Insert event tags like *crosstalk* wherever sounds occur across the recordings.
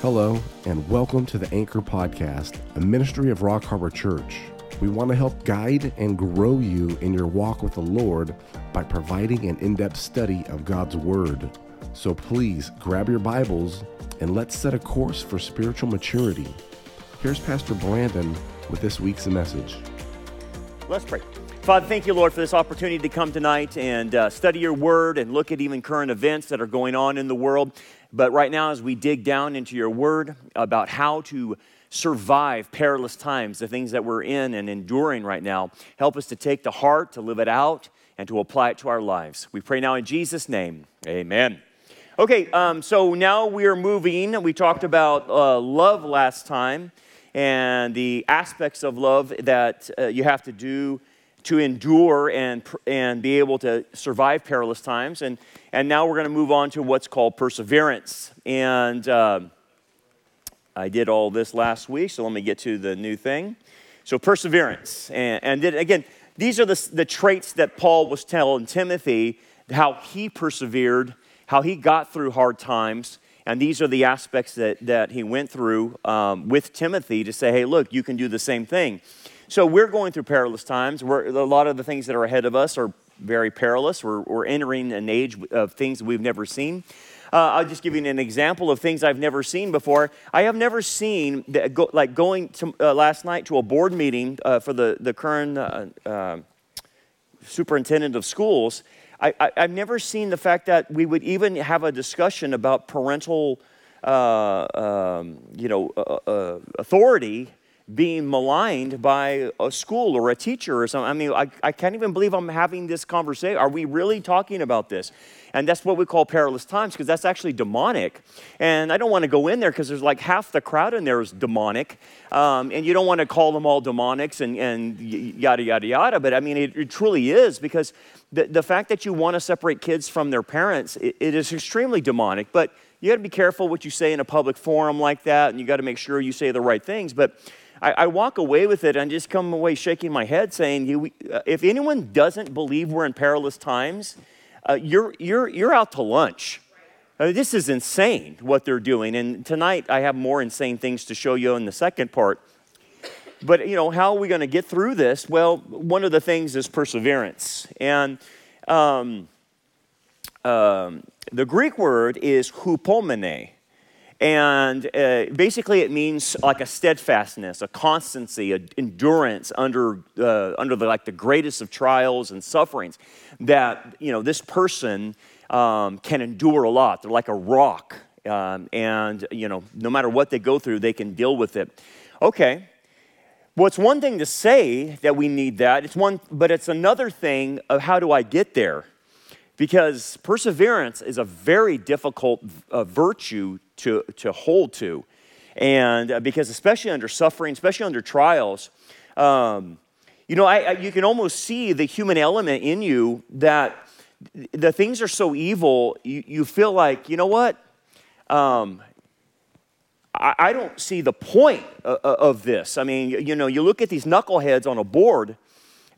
Hello, and welcome to the Anchor Podcast, a ministry of Rock Harbor Church. We want to help guide and grow you in your walk with the Lord by providing an in depth study of God's Word. So please grab your Bibles and let's set a course for spiritual maturity. Here's Pastor Brandon with this week's message. Let's pray. Father, thank you, Lord, for this opportunity to come tonight and uh, study your word and look at even current events that are going on in the world. But right now, as we dig down into your word about how to survive perilous times, the things that we're in and enduring right now, help us to take the heart, to live it out, and to apply it to our lives. We pray now in Jesus' name. Amen. Okay, um, so now we are moving. We talked about uh, love last time and the aspects of love that uh, you have to do to endure and, and be able to survive perilous times. And, and now we're going to move on to what's called perseverance. And uh, I did all this last week, so let me get to the new thing. So, perseverance. And, and then, again, these are the, the traits that Paul was telling Timothy how he persevered, how he got through hard times. And these are the aspects that, that he went through um, with Timothy to say, hey, look, you can do the same thing. So we're going through perilous times. We're, a lot of the things that are ahead of us are very perilous. We're, we're entering an age of things we've never seen. Uh, I'll just give you an example of things I've never seen before. I have never seen, go, like going to, uh, last night to a board meeting uh, for the, the current uh, uh, superintendent of schools. I, have never seen the fact that we would even have a discussion about parental, uh, um, you know, authority being maligned by a school or a teacher or something. I mean, I, I can't even believe I'm having this conversation. Are we really talking about this? And that's what we call perilous times because that's actually demonic. And I don't want to go in there because there's like half the crowd in there is demonic. Um, and you don't want to call them all demonics and, and yada, yada, yada. But I mean, it, it truly is because the, the fact that you want to separate kids from their parents, it, it is extremely demonic. But you got to be careful what you say in a public forum like that. And you got to make sure you say the right things. But I, I, walk away with it and just come away shaking my head saying, uh, if anyone doesn't believe we're in perilous times, uh, you're, you're, you're out to lunch. Uh, this is insane what they're doing. And tonight I have more insane things to show you in the second part. But, you know, how are we going to get through this? Well, one of the things is perseverance. And um, um, the Greek word is hupomene. And uh, basically, it means like a steadfastness, a constancy, an endurance under, uh, under the, like the greatest of trials and sufferings. That, you know, this person um, can endure a lot. They're like a rock. Um, and, you know, no matter what they go through, they can deal with it. Okay. Well, it's one thing to say that we need that, it's one, but it's another thing of how do I get there? because perseverance is a very difficult uh, virtue to, to hold to. And uh, because, especially under suffering, especially under trials, um, you know, I, I, you can almost see the human element in you that the things are so evil, you, you feel like, you know what? Um, I, I, don't see the point of, of this. I mean, you know, you look at these knuckleheads on a board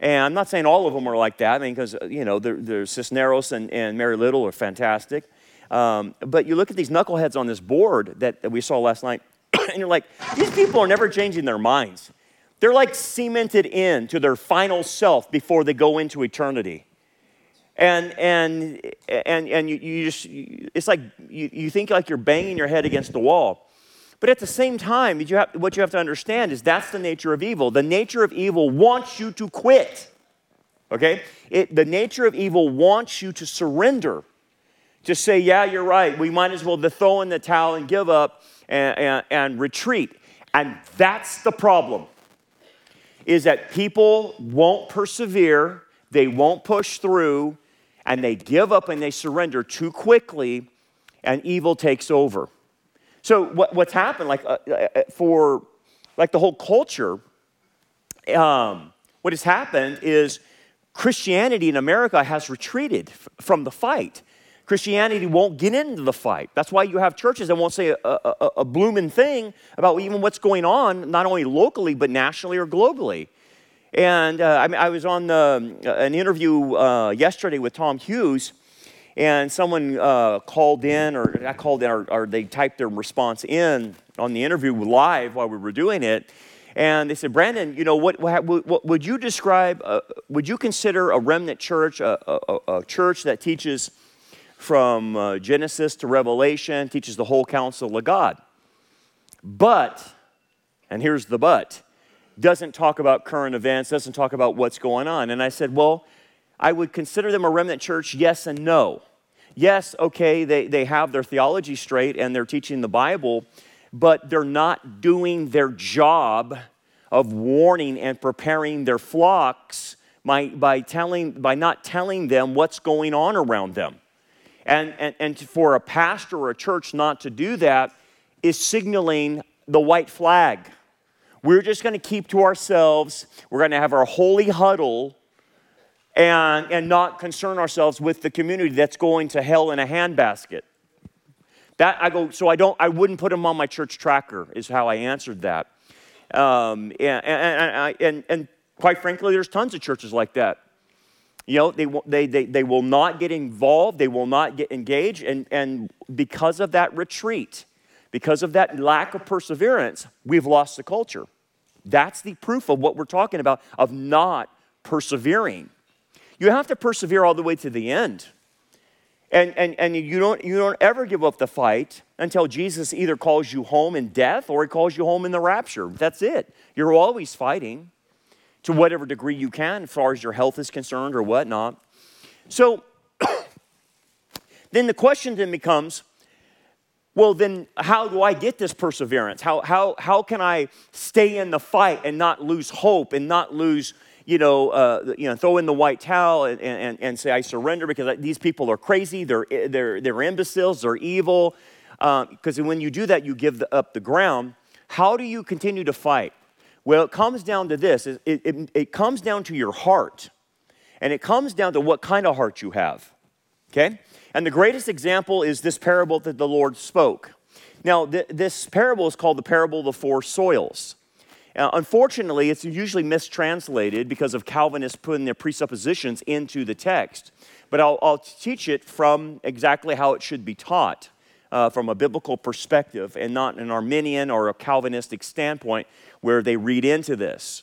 and I'm not saying all of them are like that, I mean, because, you know, there's Cisneros and, and Mary Little are fantastic. Um, but you look at these knuckleheads on this board that, that we saw last night, *coughs* and you're like, these people are never changing their minds. They're like cemented in to their final self before they go into eternity. And, and, and, and you, you just, it's like you, you think like you're banging your head against the wall. But at the same time, you have, what you have to understand is that's the nature of evil. The nature of evil wants you to quit. Okay? It, the nature of evil wants you to surrender. To say, yeah, you're right. We might as well throw in the towel and give up and, and, and retreat. And that's the problem. Is that people won't persevere, they won't push through, and they give up and they surrender too quickly, and evil takes over. So what, what's happened, like uh, uh, uh, for like the whole culture, um, what has happened is Christianity in America has retreated f- from the fight. Christianity won't get into the fight. That's why you have churches that won't say a, a, a blooming thing about even what's going on, not only locally, but nationally or globally. And uh, I, mean, I was on the, uh, an interview uh, yesterday with Tom Hughes, and someone uh, called in, or I called in, or, or, they typed their response in on the interview live while we were doing it. And they said, Brandon, you know, what, what, what would you describe, uh, would you consider a remnant church a, a, a church that teaches from uh, Genesis to Revelation, teaches the whole counsel of God? But, and here's the but, doesn't talk about current events, doesn't talk about what's going on. And I said, well, I would consider them a remnant church, yes and no. Yes, okay, they, they have their theology straight and they're teaching the Bible, but they're not doing their job of warning and preparing their flocks by, by, telling, by not telling them what's going on around them. And, and, and for a pastor or a church not to do that is signaling the white flag. We're just going to keep to ourselves. We're going to have our holy huddle and, and not concern ourselves with the community that's going to hell in a handbasket. That I go, so I don't, I wouldn't put them on my church tracker, is how I answered that. Um, and, and, and, and, quite frankly, there's tons of churches like that. You know, they, they, they, they will not get involved, they will not get engaged, and, and because of that retreat, because of that lack of perseverance, we've lost the culture. That's the proof of what we're talking about of not persevering. You have to persevere all the way to the end. And, and, and you, don't, you don't ever give up the fight until Jesus either calls you home in death or he calls you home in the rapture. That's it. You're always fighting to whatever degree you can, as far as your health is concerned or whatnot. So *clears throat* then the question then becomes well, then how do I get this perseverance? How, how, how can I stay in the fight and not lose hope and not lose you know, uh, you know, throw in the white towel and, and, and say, I surrender because these people are crazy, they're, they're, they're imbeciles, they're evil. Because um, when you do that, you give the, up the ground. How do you continue to fight? Well, it comes down to this it, it, it comes down to your heart, and it comes down to what kind of heart you have. Okay? And the greatest example is this parable that the Lord spoke. Now, th- this parable is called the parable of the four soils. Uh, unfortunately, it's usually mistranslated because of Calvinists putting their presuppositions into the text. But I'll, I'll teach it from exactly how it should be taught uh, from a biblical perspective and not an Arminian or a Calvinistic standpoint where they read into this.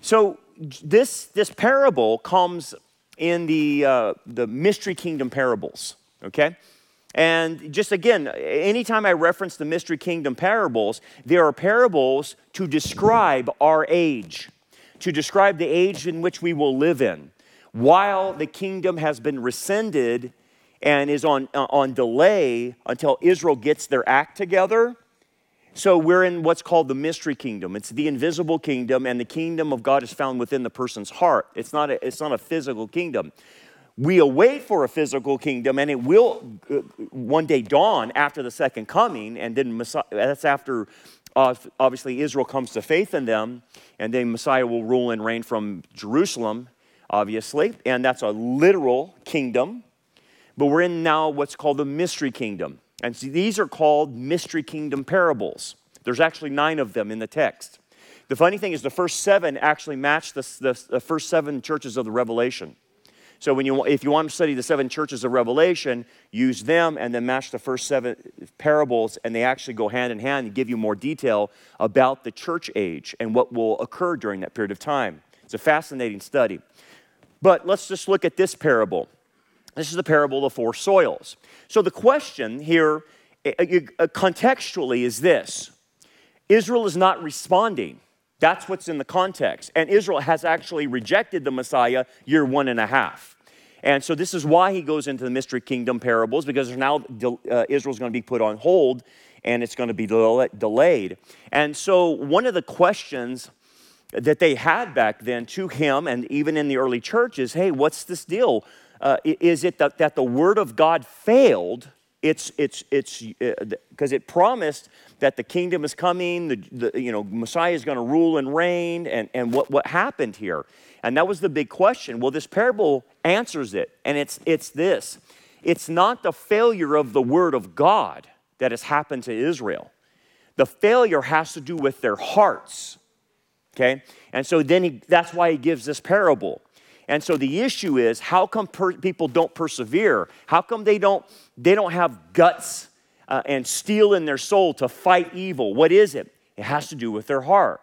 So, this, this parable comes in the, uh, the mystery kingdom parables, okay? And just again, anytime I reference the mystery kingdom parables, there are parables to describe our age, to describe the age in which we will live in. While the kingdom has been rescinded and is on, uh, on delay until Israel gets their act together. So we're in what's called the mystery kingdom. It's the invisible kingdom, and the kingdom of God is found within the person's heart. It's not a, it's not a physical kingdom we await for a physical kingdom and it will uh, one day dawn after the second coming and then Messiah, that's after uh, obviously israel comes to faith in them and then messiah will rule and reign from jerusalem obviously and that's a literal kingdom but we're in now what's called the mystery kingdom and see, these are called mystery kingdom parables there's actually nine of them in the text the funny thing is the first seven actually match the, the, the first seven churches of the revelation so when you, if you want to study the seven churches of Revelation, use them and then match the first seven parables, and they actually go hand in hand and give you more detail about the church age and what will occur during that period of time. It's a fascinating study. But let's just look at this parable. This is the parable of the four soils. So the question here, eh, eh, eh, contextually, is this Israel is not responding. That's what's in the context. And Israel has actually rejected the Messiah year one and a half. And so this is why he goes into the mystery kingdom parables, because now uh, Israel's going to be put on hold and it's going to be delayed. And so one of the questions that they had back then to him and even in the early church is hey, what's this deal? Uh, is it that, that the word of God failed? It's, it's, it's, because uh, it promised that the kingdom is coming, the, the you know, Messiah is going to rule and reign, and, and what, what happened here? And that was the big question. Well, this parable answers it, and it's, it's this it's not the failure of the word of God that has happened to Israel, the failure has to do with their hearts. Okay? And so then he, that's why he gives this parable. And so the issue is how come per- people don't persevere? How come they don't, they don't have guts uh, and steel in their soul to fight evil? What is it? It has to do with their heart.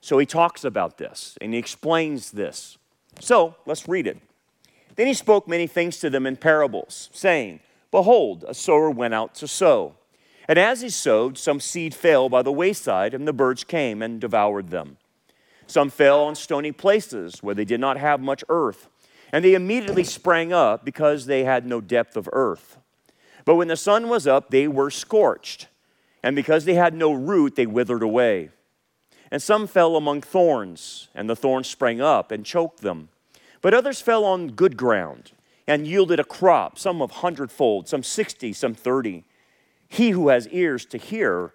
So he talks about this and he explains this. So let's read it. Then he spoke many things to them in parables, saying, Behold, a sower went out to sow. And as he sowed, some seed fell by the wayside, and the birds came and devoured them. Some fell on stony places where they did not have much earth, and they immediately sprang up because they had no depth of earth. But when the sun was up, they were scorched, and because they had no root, they withered away. And some fell among thorns, and the thorns sprang up and choked them. But others fell on good ground and yielded a crop, some of hundredfold, some sixty, some thirty. He who has ears to hear,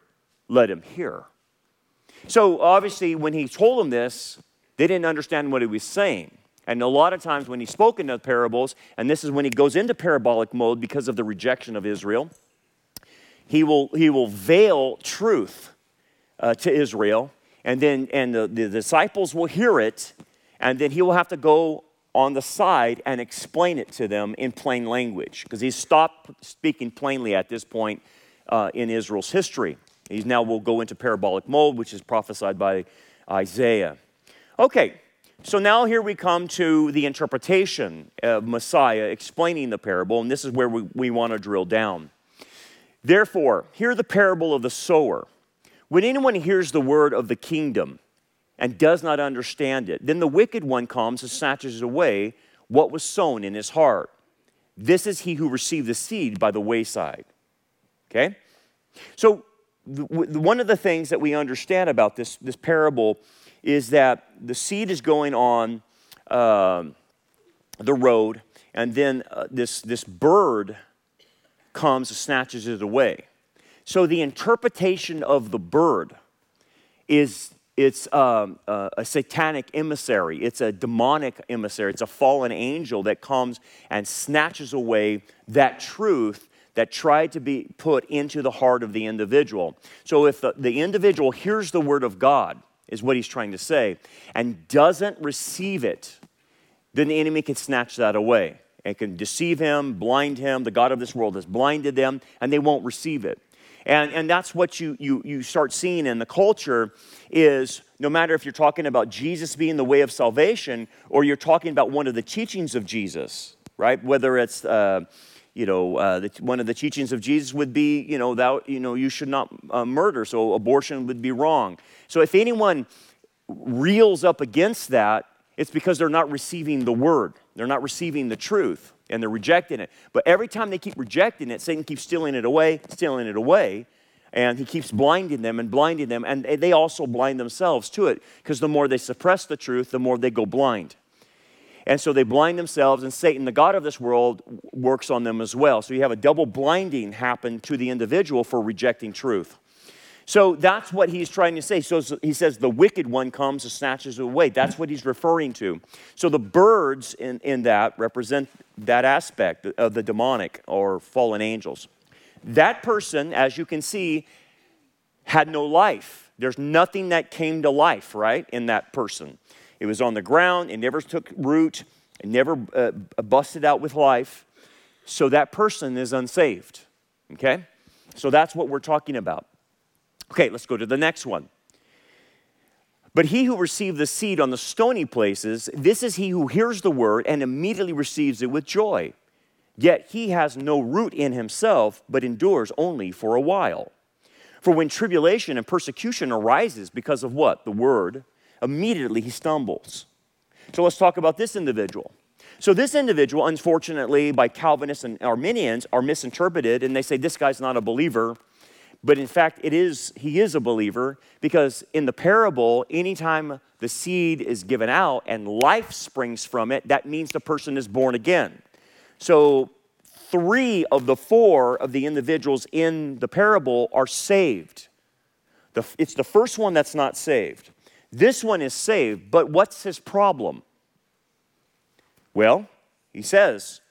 let him hear. So obviously, when he told them this, they didn't understand what he was saying. And a lot of times when he spoke in the parables, and this is when he goes into parabolic mode because of the rejection of Israel, he will, he will veil truth uh, to Israel, and then and the, the disciples will hear it, and then he will have to go on the side and explain it to them in plain language because he's stopped speaking plainly at this point uh, in Israel's history. He now will go into parabolic mode, which is prophesied by Isaiah. Okay, so now here we come to the interpretation of Messiah explaining the parable, and this is where we, we want to drill down. Therefore, hear the parable of the sower. When anyone hears the word of the kingdom and does not understand it, then the wicked one comes and snatches away what was sown in his heart. This is he who received the seed by the wayside. Okay? So one of the things that we understand about this, this parable is that the seed is going on uh, the road, and then uh, this, this bird comes and snatches it away. So the interpretation of the bird is it's um, uh, a satanic emissary, it's a demonic emissary, it's a fallen angel that comes and snatches away that truth that tried to be put into the heart of the individual. So if the, the individual hears the word of God, is what he's trying to say, and doesn't receive it, then the enemy can snatch that away and can deceive him, blind him. The God of this world has blinded them, and they won't receive it. And, and that's what you, you, you start seeing in the culture is no matter if you're talking about Jesus being the way of salvation or you're talking about one of the teachings of Jesus, right? Whether it's uh, you know, uh, the, one of the teachings of Jesus would be, you know, that, you know, you should not uh, murder, so abortion would be wrong. So if anyone reels up against that, it's because they're not receiving the word. They're not receiving the truth, and they're rejecting it. But every time they keep rejecting it, Satan keeps stealing it away, stealing it away, and he keeps blinding them and blinding them, and they also blind themselves to it, because the more they suppress the truth, the more they go blind. And so they blind themselves, and Satan, the God of this world, works on them as well. So you have a double blinding happen to the individual for rejecting truth. So that's what he's trying to say. So he says, the wicked one comes and snatches away. That's what he's referring to. So the birds in, in that represent that aspect of the demonic or fallen angels. That person, as you can see, had no life. There's nothing that came to life, right, in that person. It was on the ground, it never took root, it never uh, busted out with life. So that person is unsaved. Okay? So that's what we're talking about. Okay, let's go to the next one. But he who received the seed on the stony places, this is he who hears the word and immediately receives it with joy. Yet he has no root in himself, but endures only for a while. For when tribulation and persecution arises because of what? The word, immediately he stumbles. So let's talk about this individual. So, this individual, unfortunately, by Calvinists and Arminians, are misinterpreted, and they say this guy's not a believer. But in fact, it is, he is a believer because in the parable, anytime the seed is given out and life springs from it, that means the person is born again. So, three of the four of the individuals in the parable are saved. The, it's the first one that's not saved. This one is saved, but what's his problem? Well, he says,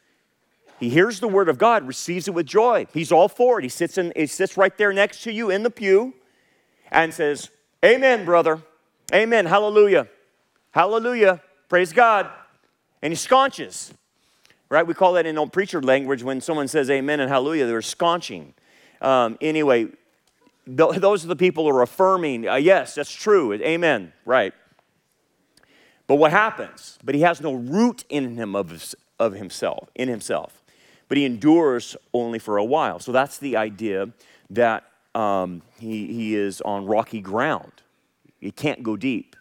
he hears the word of God, receives it with joy. He's all for it. He sits, in, he sits right there next to you in the pew and says, Amen, brother. Amen. Hallelujah. Hallelujah. Praise God. and he sconches. Right? We call that in old preacher language when someone says amen and hallelujah, they're sconching. Um, anyway, those are the people who are affirming, uh, yes, that's true, amen, right. But what happens? But he has no root in him of, his, of himself, in himself. But he endures only for a while. So that's the idea that um, he, he is on rocky ground. He can't go deep.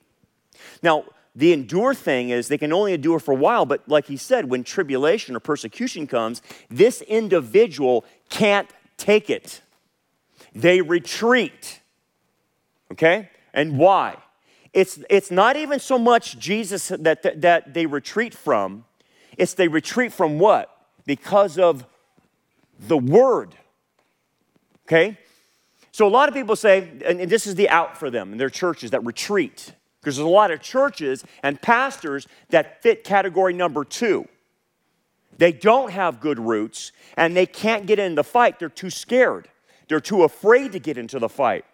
Now, the endure thing is they can only endure for a while, but like he said, when tribulation or persecution comes, this individual can't take it. They retreat. Okay? And why? It's, it's not even so much Jesus that, that, that they retreat from, it's they retreat from what? Because of the word. Okay? So a lot of people say, and this is the out for them in their churches that retreat. Because there's a lot of churches and pastors that fit category number two. They don't have good roots and they can't get in the fight. They're too scared. They're too afraid to get into the fight.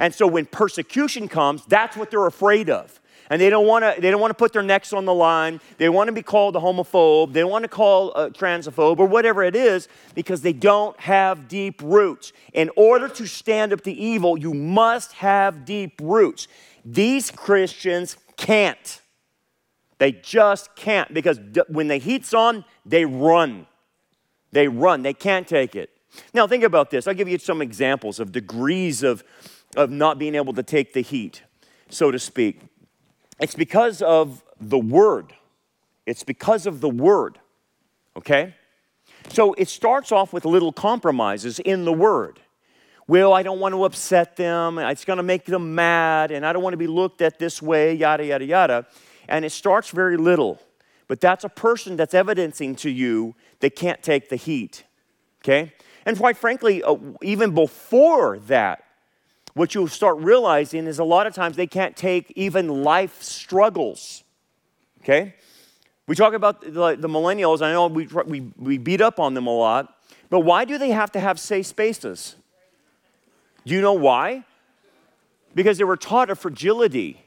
And so when persecution comes, that's what they're afraid of. And they don't want to they don't want to put their necks on the line. They want to be called a homophobe. They want to call a transphobe or whatever it is because they don't have deep roots. In order to stand up to evil, you must have deep roots. These Christians can't. They just can't because when the heat's on, they run. They run. They can't take it. Now, think about this. I'll give you some examples of degrees of, of not being able to take the heat, so to speak. It's because of the Word. It's because of the Word, okay? So it starts off with little compromises in the Word. Well, I don't want to upset them. It's going to make them mad, and I don't want to be looked at this way, yada, yada, yada. And it starts very little. But that's a person that's evidencing to you they can't take the heat. Okay? And quite frankly, uh, even before that, what you'll start realizing is a lot of times they can't take even life struggles. Okay? We talk about the, the millennials, I know we, we, we beat up on them a lot, but why do they have to have safe spaces? Do you know why? Because they were taught a fragility,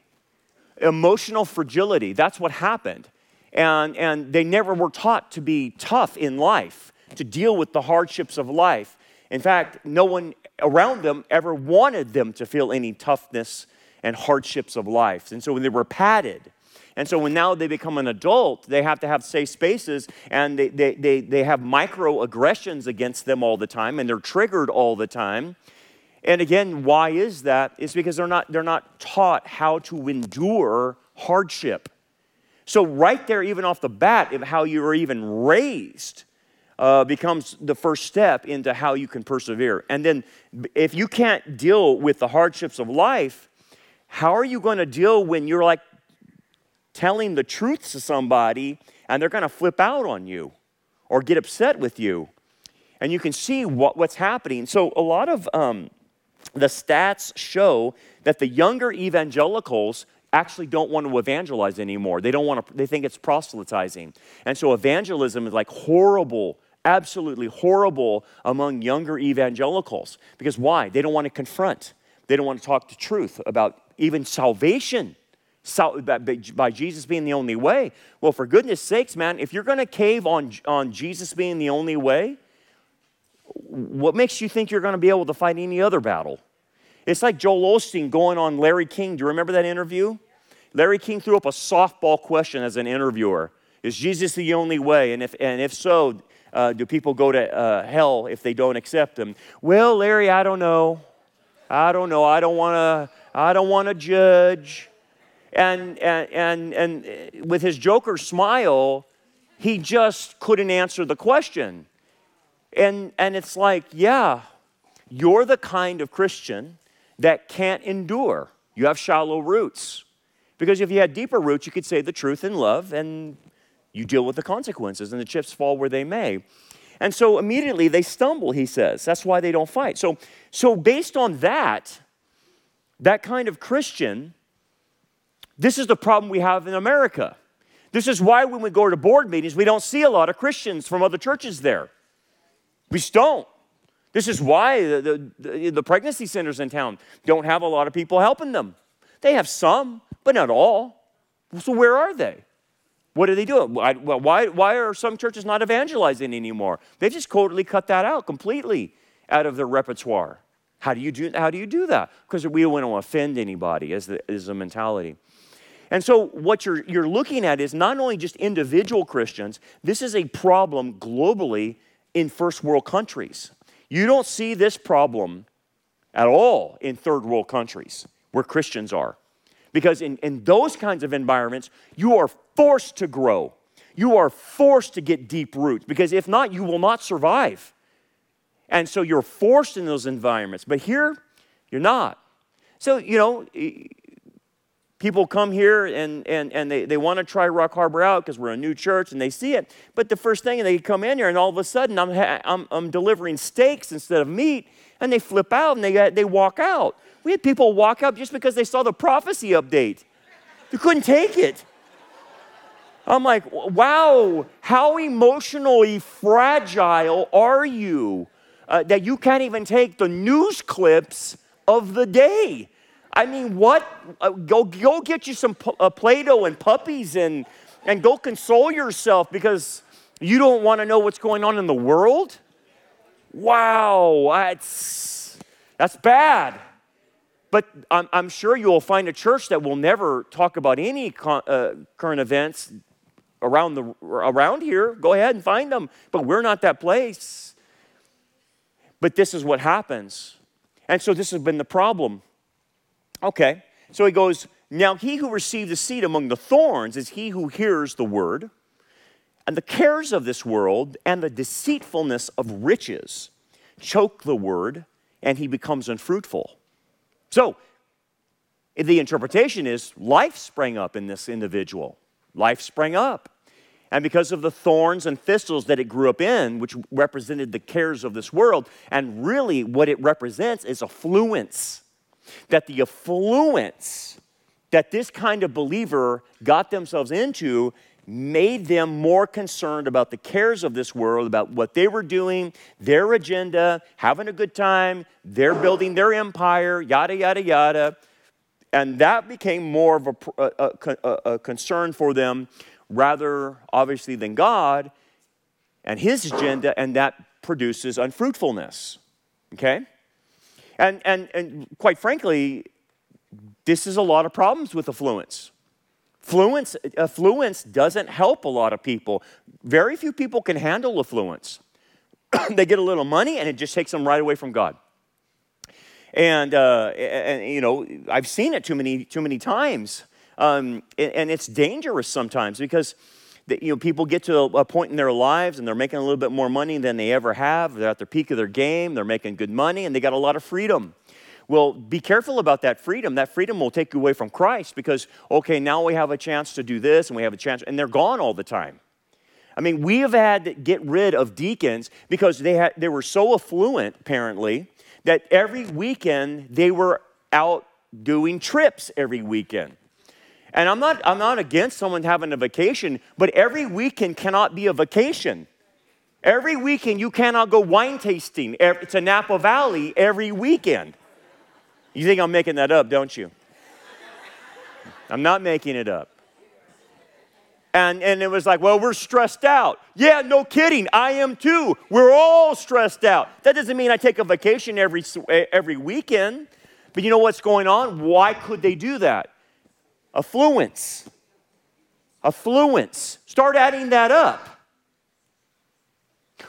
emotional fragility. That's what happened. And, and they never were taught to be tough in life, to deal with the hardships of life. In fact, no one around them ever wanted them to feel any toughness and hardships of life. And so when they were padded, and so when now they become an adult, they have to have safe spaces and they, they, they, they have microaggressions against them all the time and they're triggered all the time. And again, why is that? It's because they're not, they're not taught how to endure hardship. So, right there, even off the bat, of how you were even raised uh, becomes the first step into how you can persevere. And then, if you can't deal with the hardships of life, how are you going to deal when you're like telling the truth to somebody and they're going to flip out on you or get upset with you? And you can see what, what's happening. So, a lot of um, the stats show that the younger evangelicals actually don't want to evangelize anymore. They don't want to, they think it's proselytizing. And so evangelism is like horrible, absolutely horrible among younger evangelicals. Because why? They don't want to confront. They don't want to talk the truth about even salvation. by Jesus being the only way. Well, for goodness sakes, man, if you're going to cave on, on Jesus being the only way, what makes you think you're going to be able to fight any other battle? It's like Joel Osteen going on Larry King. Do you remember that interview? Larry King threw up a softball question as an interviewer Is Jesus the only way? And if, and if so, uh, do people go to uh, hell if they don't accept him? Well, Larry, I don't know. I don't know. I don't want to. I don't want to judge. And, and, and, and with his Joker smile, he just couldn't answer the question. And, and it's like, yeah, you're the kind of Christian that can't endure. You have shallow roots. Because if you had deeper roots, you could say the truth in love and you deal with the consequences and the chips fall where they may. And so immediately they stumble, he says. That's why they don't fight. So, so based on that, that kind of Christian, this is the problem we have in America. This is why when we go to board meetings, we don't see a lot of Christians from other churches there. We just don't. This is why the, the, the, pregnancy centers in town don't have a lot of people helping them. They have some, but not all. So where are they? What are they doing? Why, why, why are some churches not evangelizing anymore? They've just totally cut that out completely out of their repertoire. How do you do, how do, you do that? Because we don't want to offend anybody, is the, is the mentality. And so, what you're, you're looking at is not only just individual Christians, this is a problem globally in first world countries. You don't see this problem at all in third world countries where Christians are. Because in, in those kinds of environments, you are forced to grow. You are forced to get deep roots because if not, you will not survive. And so you're forced in those environments. But here, you're not. So, you know, people come here and, and, and they, they want to try Rock Harbor out because we're a new church and they see it. But the first thing, they come in here and all of a sudden I'm, I'm, I'm delivering steaks instead of meat and they flip out and they, they walk out. We had people walk out just because they saw the prophecy update. They couldn't take it. I'm like, wow, how emotionally fragile are you uh, that you can't even take the news clips of the day? I mean, what? Uh, go, go get you some uh, Play Doh and puppies and, and go console yourself because you don't want to know what's going on in the world? Wow, that's, that's bad. But I'm, I'm sure you'll find a church that will never talk about any con, uh, current events around, the, around here. Go ahead and find them. But we're not that place. But this is what happens. And so this has been the problem. Okay, so he goes, Now he who received the seed among the thorns is he who hears the word, and the cares of this world and the deceitfulness of riches choke the word, and he becomes unfruitful. So, the interpretation is life sprang up in this individual. Life sprang up. And because of the thorns and thistles that it grew up in, which represented the cares of this world, and really what it represents is affluence that the affluence that this kind of believer got themselves into made them more concerned about the cares of this world, about what they were doing, their agenda, having a good time, they're building their empire, yada, yada, yada. And that became more of a, a, a, a concern for them, rather, obviously, than God and his agenda, and that produces unfruitfulness. Okay? And, and, and quite frankly, this is a lot of problems with affluence. Affluence, affluence doesn't help a lot of people. Very few people can handle affluence. *clears throat* they get a little money and it just takes them right away from God. And, uh, and you know, I've seen it too many, too many times. Um, and, and it's dangerous sometimes because you know, people get to a point in their lives and they're making a little bit more money than they ever have. They're at the peak of their game, they're making good money, and they got a lot of freedom. Well, be careful about that freedom. That freedom will take you away from Christ because, okay, now we have a chance to do this and we have a chance, and they're gone all the time. I mean, we have had to get rid of deacons because they, had, they were so affluent, apparently, that every weekend they were out doing trips every weekend. And I'm not, I'm not against someone having a vacation, but every weekend cannot be a vacation. Every weekend you cannot go wine tasting to Napa Valley every weekend. You think I'm making that up, don't you? I'm not making it up. And, and it was like, well, we're stressed out. Yeah, no kidding. I am too. We're all stressed out. That doesn't mean I take a vacation every, every weekend. But you know what's going on? Why could they do that? Affluence. Affluence. Start adding that up.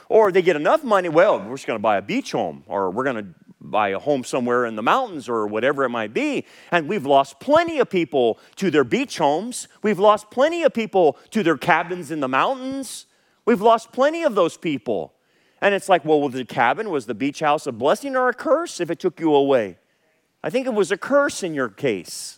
Or they get enough money, well, we're just going to buy a beach home, or we're going to buy a home somewhere in the mountains, or whatever it might be. And we've lost plenty of people to their beach homes. We've lost plenty of people to their cabins in the mountains. We've lost plenty of those people. And it's like, well, was the cabin, was the beach house a blessing or a curse if it took you away? I think it was a curse in your case.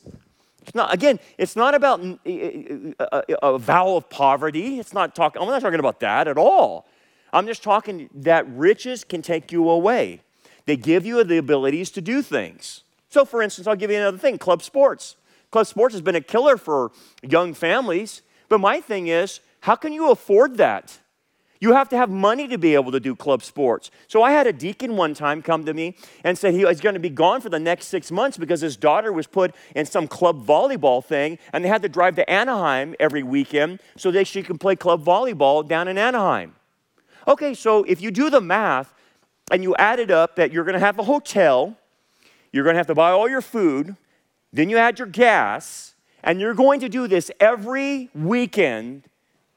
It's not, again, it's not about a, a, a vow of poverty. It's not talking, I'm not talking about that at all. I'm just talking that riches can take you away. They give you the abilities to do things. So, for instance, I'll give you another thing club sports. Club sports has been a killer for young families. But my thing is, how can you afford that? You have to have money to be able to do club sports. So I had a deacon one time come to me and said he was going to be gone for the next six months because his daughter was put in some club volleyball thing and they had to drive to Anaheim every weekend so that she can play club volleyball down in Anaheim. Okay, so if you do the math and you add it up that you're going to have a hotel, you're going to have to buy all your food, then you add your gas, and you're going to do this every weekend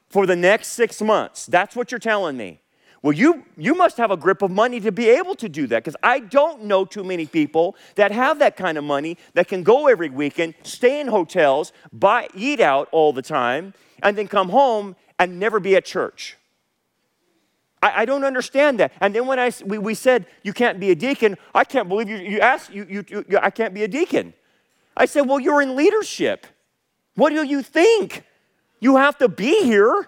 for the next six months. That's what you're telling me. Well, you, you must have a grip of money to be able to do that because I don't know too many people that have that kind of money that can go every weekend, stay in hotels, buy, eat out all the time, and then come home and never be at church. I, I don't understand that. And then when I, we, we said, you can't be a deacon, I can't believe you, you asked, you, you, you, I can't be a deacon. I said, well, you're in leadership. What do you think? You have to be here.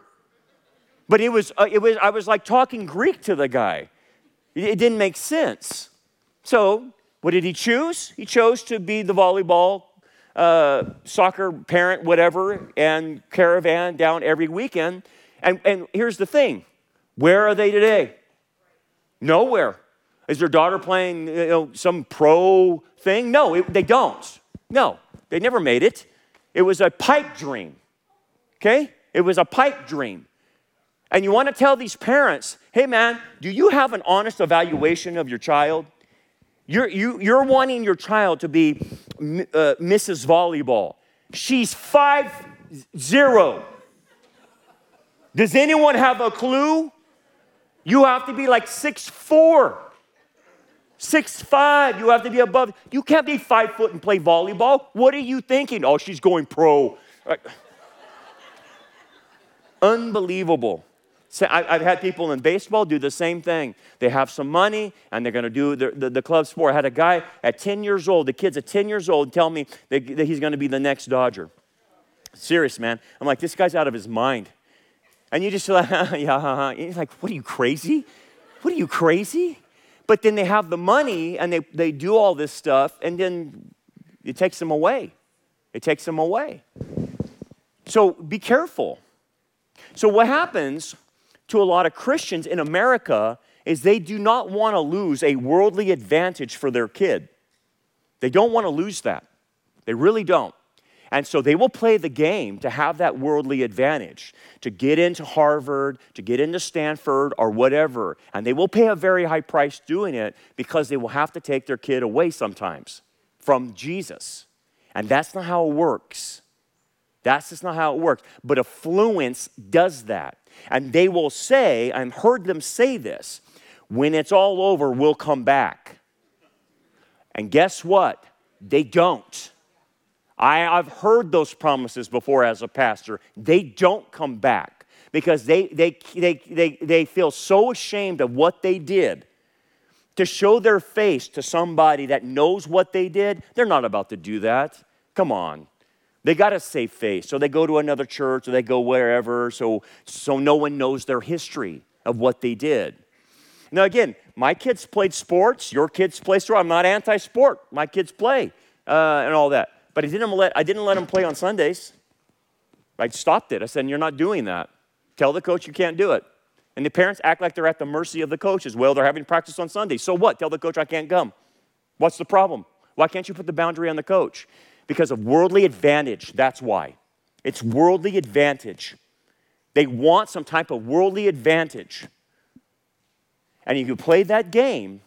But it was, uh, it was, I was like talking Greek to the guy. It, it didn't make sense. So, what did he choose? He chose to be the volleyball, uh, soccer parent, whatever, and caravan down every weekend. And, and here's the thing where are they today? Nowhere. Is their daughter playing you know, some pro thing? No, it, they don't. No, they never made it. It was a pipe dream. Okay? It was a pipe dream. And you want to tell these parents, hey man, do you have an honest evaluation of your child? You're, you, are you are wanting your child to be uh, Mrs. Volleyball. She's five zero. Does anyone have a clue? You have to be like six four, six five. You have to be above. You can't be five foot and play volleyball. What are you thinking? Oh, she's going pro. Unbelievable. I've had people in baseball do the same thing. They have some money and they're going to do the, the, the, club sport. I had a guy at 10 years old, the kid's at 10 years old, tell me that, that he's going to be the next Dodger. Serious, man. I'm like, this guy's out of his mind. And you just like, *laughs* yeah, uh-huh. like, what are you crazy? What are you crazy? But then they have the money and they, they do all this stuff and then it takes them away. It takes them away. So be careful. So, what happens to a lot of Christians in America is they do not want to lose a worldly advantage for their kid. They don't want to lose that. They really don't. And so they will play the game to have that worldly advantage, to get into Harvard, to get into Stanford, or whatever. And they will pay a very high price doing it because they will have to take their kid away sometimes from Jesus. And that's not how it works. That's just not how it works. But affluence does that. And they will say, I've heard them say this, when it's all over, we'll come back. And guess what? They don't. I, have heard those promises before as a pastor. They don't come back because they, they, they, they, they feel so ashamed of what they did. To show their face to somebody that knows what they did, they're not about to do that. Come on. They got a safe face. So they go to another church or they go wherever so, so no one knows their history of what they did. Now, again, my kids played sports. Your kids play sport. I'm not anti sport. My kids play uh, and all that. But I didn't, let, I didn't let them play on Sundays. I stopped it. I said, You're not doing that. Tell the coach you can't do it. And the parents act like they're at the mercy of the coaches. Well, they're having practice on Sunday. So what? Tell the coach I can't come. What's the problem? Why can't you put the boundary on the coach? Because of worldly advantage. That's why. It's worldly advantage. They want some type of worldly advantage. And if you play that game,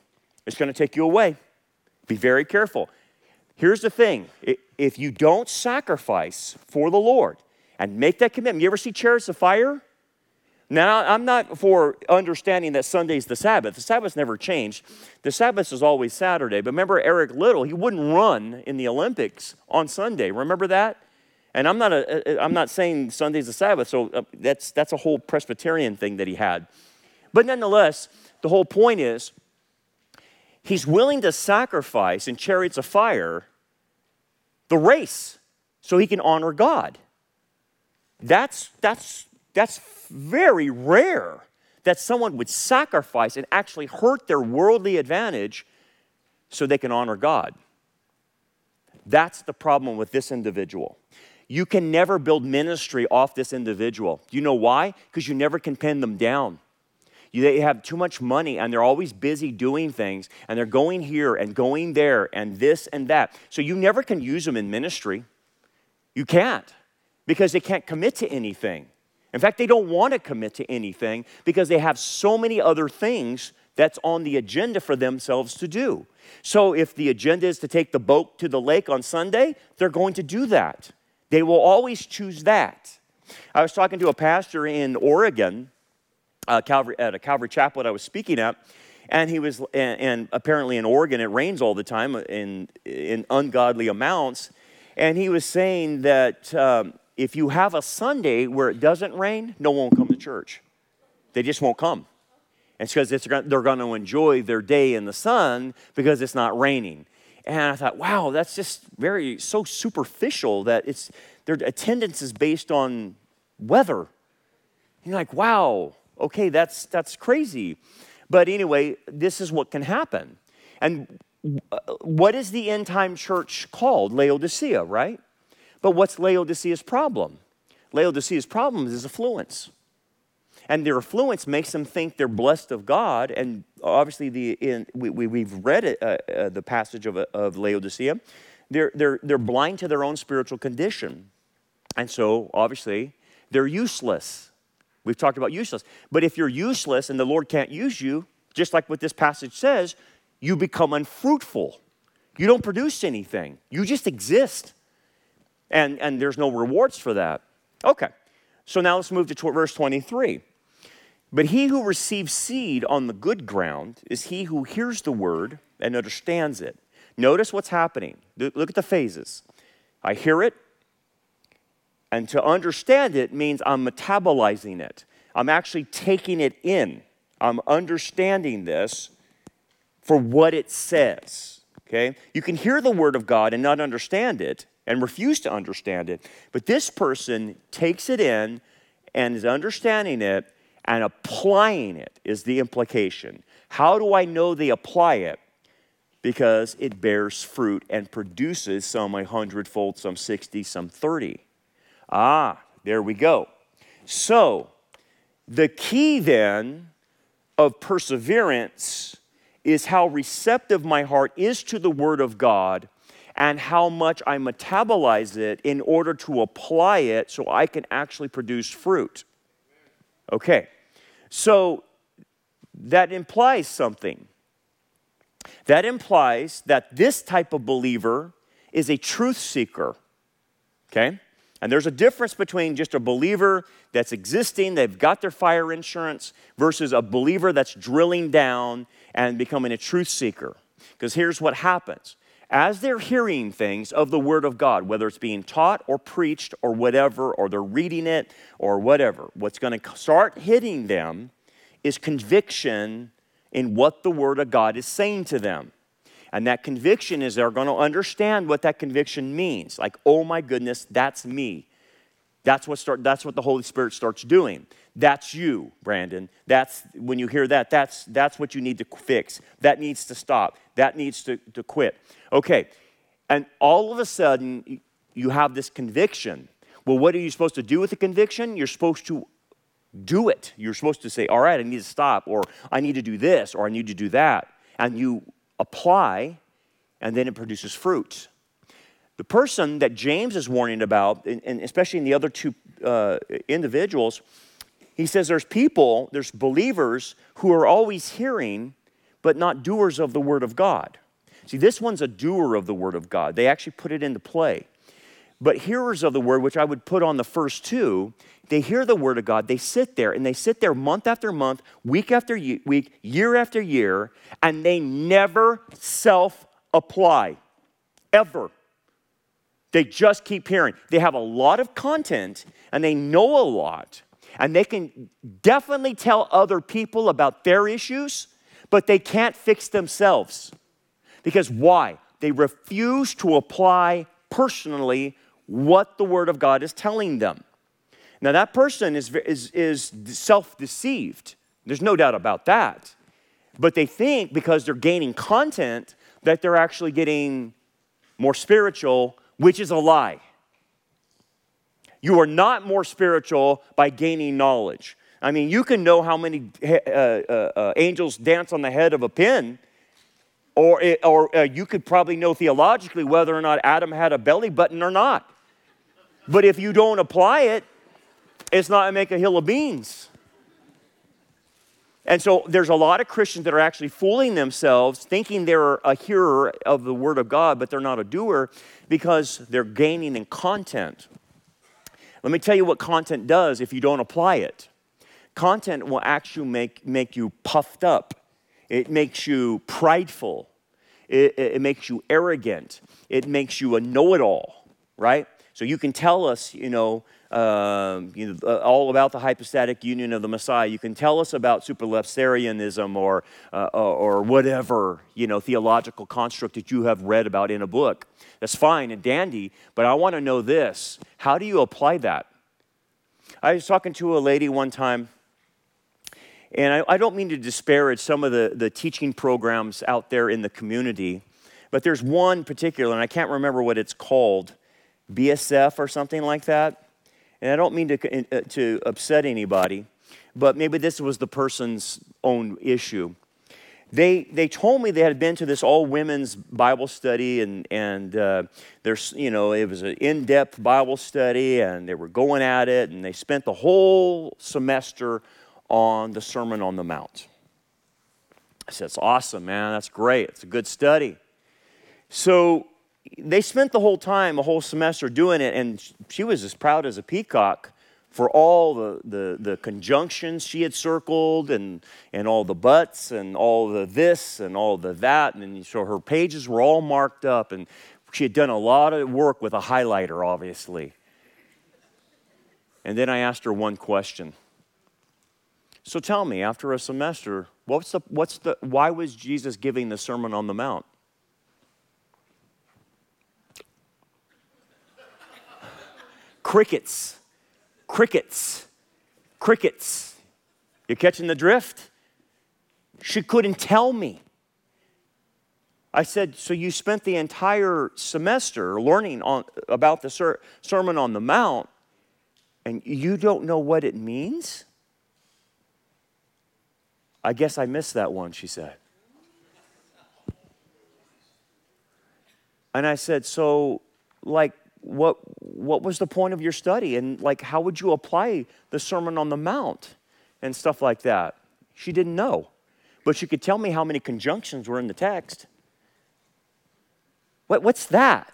it's going to take you away. Be very careful. Here's the thing if you don't sacrifice for the Lord and make that commitment, you ever see Chariots of Fire? Now, I'm not for understanding that Sunday's the Sabbath. The Sabbath never changed. The Sabbath is always Saturday. But remember Eric Liddell, he wouldn't run in the Olympics on Sunday. Remember that? And I'm not, a, I'm not saying Sunday's the Sabbath, so uh, that's, that's a whole Presbyterian thing that he had. But nonetheless, the whole point is he's willing to sacrifice in chariots of fire the race so he can honor God. That's, that's, that's very rare that someone would sacrifice and actually hurt their worldly advantage so they can honor God. That's the problem with this individual. You can never build ministry off this individual. You know why? Because you never can pin them down. They have too much money and they're always busy doing things and they're going here and going there and this and that. So you never can use them in ministry. You can't because they can't commit to anything. In fact, they don't want to commit to anything because they have so many other things that's on the agenda for themselves to do. So if the agenda is to take the boat to the lake on Sunday, they're going to do that. They will always choose that. I was talking to a pastor in Oregon uh, Calvary, at a Calvary chapel that I was speaking at, and he was, and, and, apparently in Oregon it rains all the time in, in ungodly amounts, and he was saying that um, if you have a Sunday where it doesn't rain, no one will come to church. They just won't come. It's because they're going to enjoy their day in the sun because it's not raining. And I thought, wow, that's just very so superficial that it's their attendance is based on weather. And you're like, wow, okay, that's that's crazy. But anyway, this is what can happen. And uh, what is the end time church called? Laodicea, right? But what's Laodicea's problem? Laodicea's problem is affluence. And their affluence makes them think they're blessed of God. And obviously, the, in, we, we, have read it, uh, uh, the passage of, of Laodicea. They're, they're, they're blind to their own spiritual condition. And so, obviously, they're useless. We've talked about useless. But if you're useless and the Lord can't use you, just like what this passage says, you become unfruitful. You don't produce anything, you just exist and, and there's no rewards for that. Okay, so now let's move to verse 23. But he who receives seed on the good ground is he who hears the word and understands it. Notice what's happening. Look at the phases. I hear it, and to understand it means I'm metabolizing it. I'm actually taking it in. I'm understanding this for what it says. Okay? You can hear the word of God and not understand it, and refuse to understand it. But this person takes it in and is understanding it and applying it, is the implication. How do I know they apply it? Because it bears fruit and produces some a hundredfold, some 60, some 30. Ah, there we go. So, the key then of perseverance is how receptive my heart is to the Word of God and how much I metabolize it in order to apply it so I can actually produce fruit. Okay, so that implies something. That implies that this type of believer is a truth seeker. Okay? And there's a difference between just a believer that's existing, they've got their fire insurance, versus a believer that's drilling down and becoming a truth seeker. Because here's what happens as they're hearing things of the Word of God, whether it's being taught or preached or whatever, or they're reading it or whatever, what's going to start hitting them is conviction in what the Word of God is saying to them. And that conviction is they're going to understand what that conviction means. Like, oh my goodness, that's me. That's what, start, that's what the Holy Spirit starts doing. That's you, Brandon. That's when you hear that, that's, that's what you need to fix. That needs to stop. That needs to, to quit. Okay, and all of a sudden, you have this conviction. Well, what are you supposed to do with the conviction? You're supposed to do it. You're supposed to say, all right, I need to stop, or I need to do this, or I need to do that. And you apply, and then it produces fruit. The person that James is warning about, and especially in the other two uh, individuals, he says there's people, there's believers who are always hearing, but not doers of the word of God. See, this one's a doer of the word of God. They actually put it into play. But hearers of the word, which I would put on the first two, they hear the word of God, they sit there, and they sit there month after month, week after week, year after year, and they never self apply, ever. They just keep hearing. They have a lot of content and they know a lot, and they can definitely tell other people about their issues, but they can't fix themselves. Because why? They refuse to apply personally what the Word of God is telling them. Now, that person is, is, is self deceived. There's no doubt about that. But they think because they're gaining content that they're actually getting more spiritual, which is a lie. You are not more spiritual by gaining knowledge. I mean, you can know how many uh, uh, uh, angels dance on the head of a pin, or, it, or uh, you could probably know theologically whether or not Adam had a belly button or not. But if you don't apply it, it's not make a hill of beans. And so there's a lot of Christians that are actually fooling themselves, thinking they're a hearer of the Word of God, but they're not a doer because they're gaining in content. Let me tell you what content does if you don't apply it. Content will actually make, make you puffed up, it makes you prideful, it, it makes you arrogant, it makes you a know it all, right? So you can tell us, you know, um, you know, uh, all about the hypostatic union of the Messiah. You can tell us about supralapsarianism or, uh, or whatever, you know, theological construct that you have read about in a book. That's fine and dandy, but I want to know this. How do you apply that? I was talking to a lady one time, and I, I don't mean to disparage some of the, the teaching programs out there in the community, but there's one particular, and I can't remember what it's called, BSF or something like that and I don't mean to, uh, to upset anybody, but maybe this was the person's own issue. They, they told me they had been to this all women's Bible study, and, and uh, there's, you know, it was an in depth Bible study, and they were going at it, and they spent the whole semester on the Sermon on the Mount. I said, It's awesome, man. That's great. It's a good study. So they spent the whole time, a whole semester doing it, and she was as proud as a peacock for all the, the, the conjunctions she had circled and, and all the buts and all the this and all the that. And so her pages were all marked up, and she had done a lot of work with a highlighter, obviously. And then I asked her one question. So tell me, after a semester, what's the, what's the, why was Jesus giving the Sermon on the Mount? Crickets. Crickets. Crickets. You're catching the drift? She couldn't tell me. I said, So you spent the entire semester learning on, about the ser- Sermon on the Mount, and you don't know what it means? I guess I missed that one, she said. And I said, So, like, what, what was the point of your study? And like how would you apply the sermon on the mount and stuff like that? She didn't know. But she could tell me how many conjunctions were in the text. What, what's that?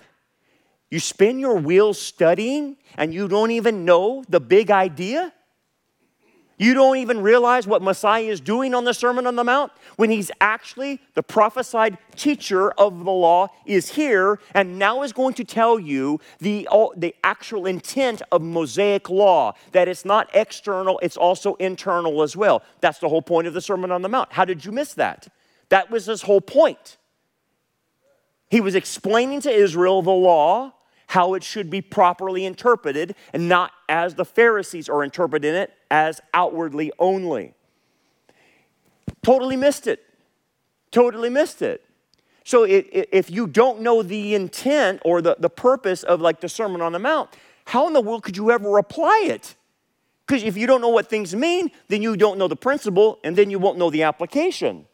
You spin your wheels studying and you don't even know the big idea you don't even realize what Messiah is doing on the Sermon on the Mount when he's actually the prophesied teacher of the law is here and now is going to tell you the, the actual intent of Mosaic law that it's not external, it's also internal as well. That's the whole point of the Sermon on the Mount. How did you miss that? That was his whole point. He was explaining to Israel the law how it should be properly interpreted and not as the Pharisees are interpreting it as outwardly only. Totally missed it. Totally missed it. So if you don't know the intent or the, the purpose of like the Sermon on the Mount, how in the world could you ever apply it? Because if you don't know what things mean, then you don't know the principle and then you won't know the application.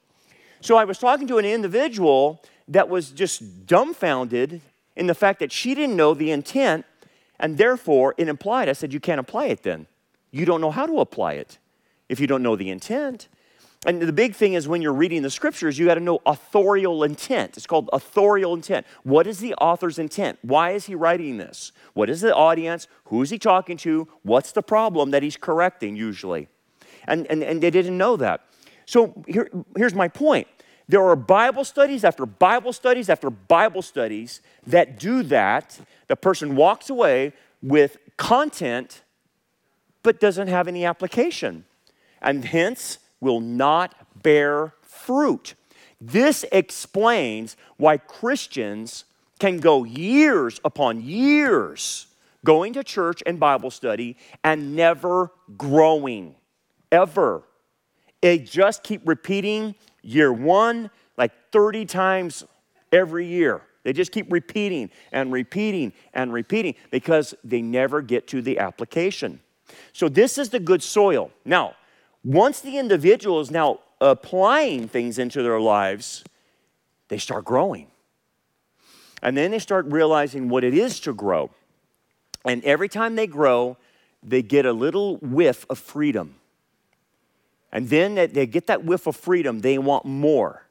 So I was talking to an individual that was just dumbfounded in the fact that she didn't know the intent, and therefore it implied, I said, you can't apply it then. You don't know how to apply it if you don't know the intent. And the big thing is when you're reading the scriptures, you got to know authorial intent. It's called authorial intent. What is the author's intent? Why is he writing this? What is the audience? Who is he talking to? What's the problem that he's correcting usually? And, and, and they didn't know that. So here, here's my point there are Bible studies after Bible studies after Bible studies that do that. The person walks away with content but doesn't have any application and hence will not bear fruit. This explains why Christians can go years upon years going to church and Bible study and never growing, ever. They just keep repeating year one like 30 times every year. They just keep repeating and repeating and repeating because they never get to the application. So, this is the good soil. Now, Once the individual is now applying things into their lives, they start growing. And then they start realizing what it is to grow. And every time they grow, they get a little whiff of freedom. And then they get that whiff of freedom, they want more.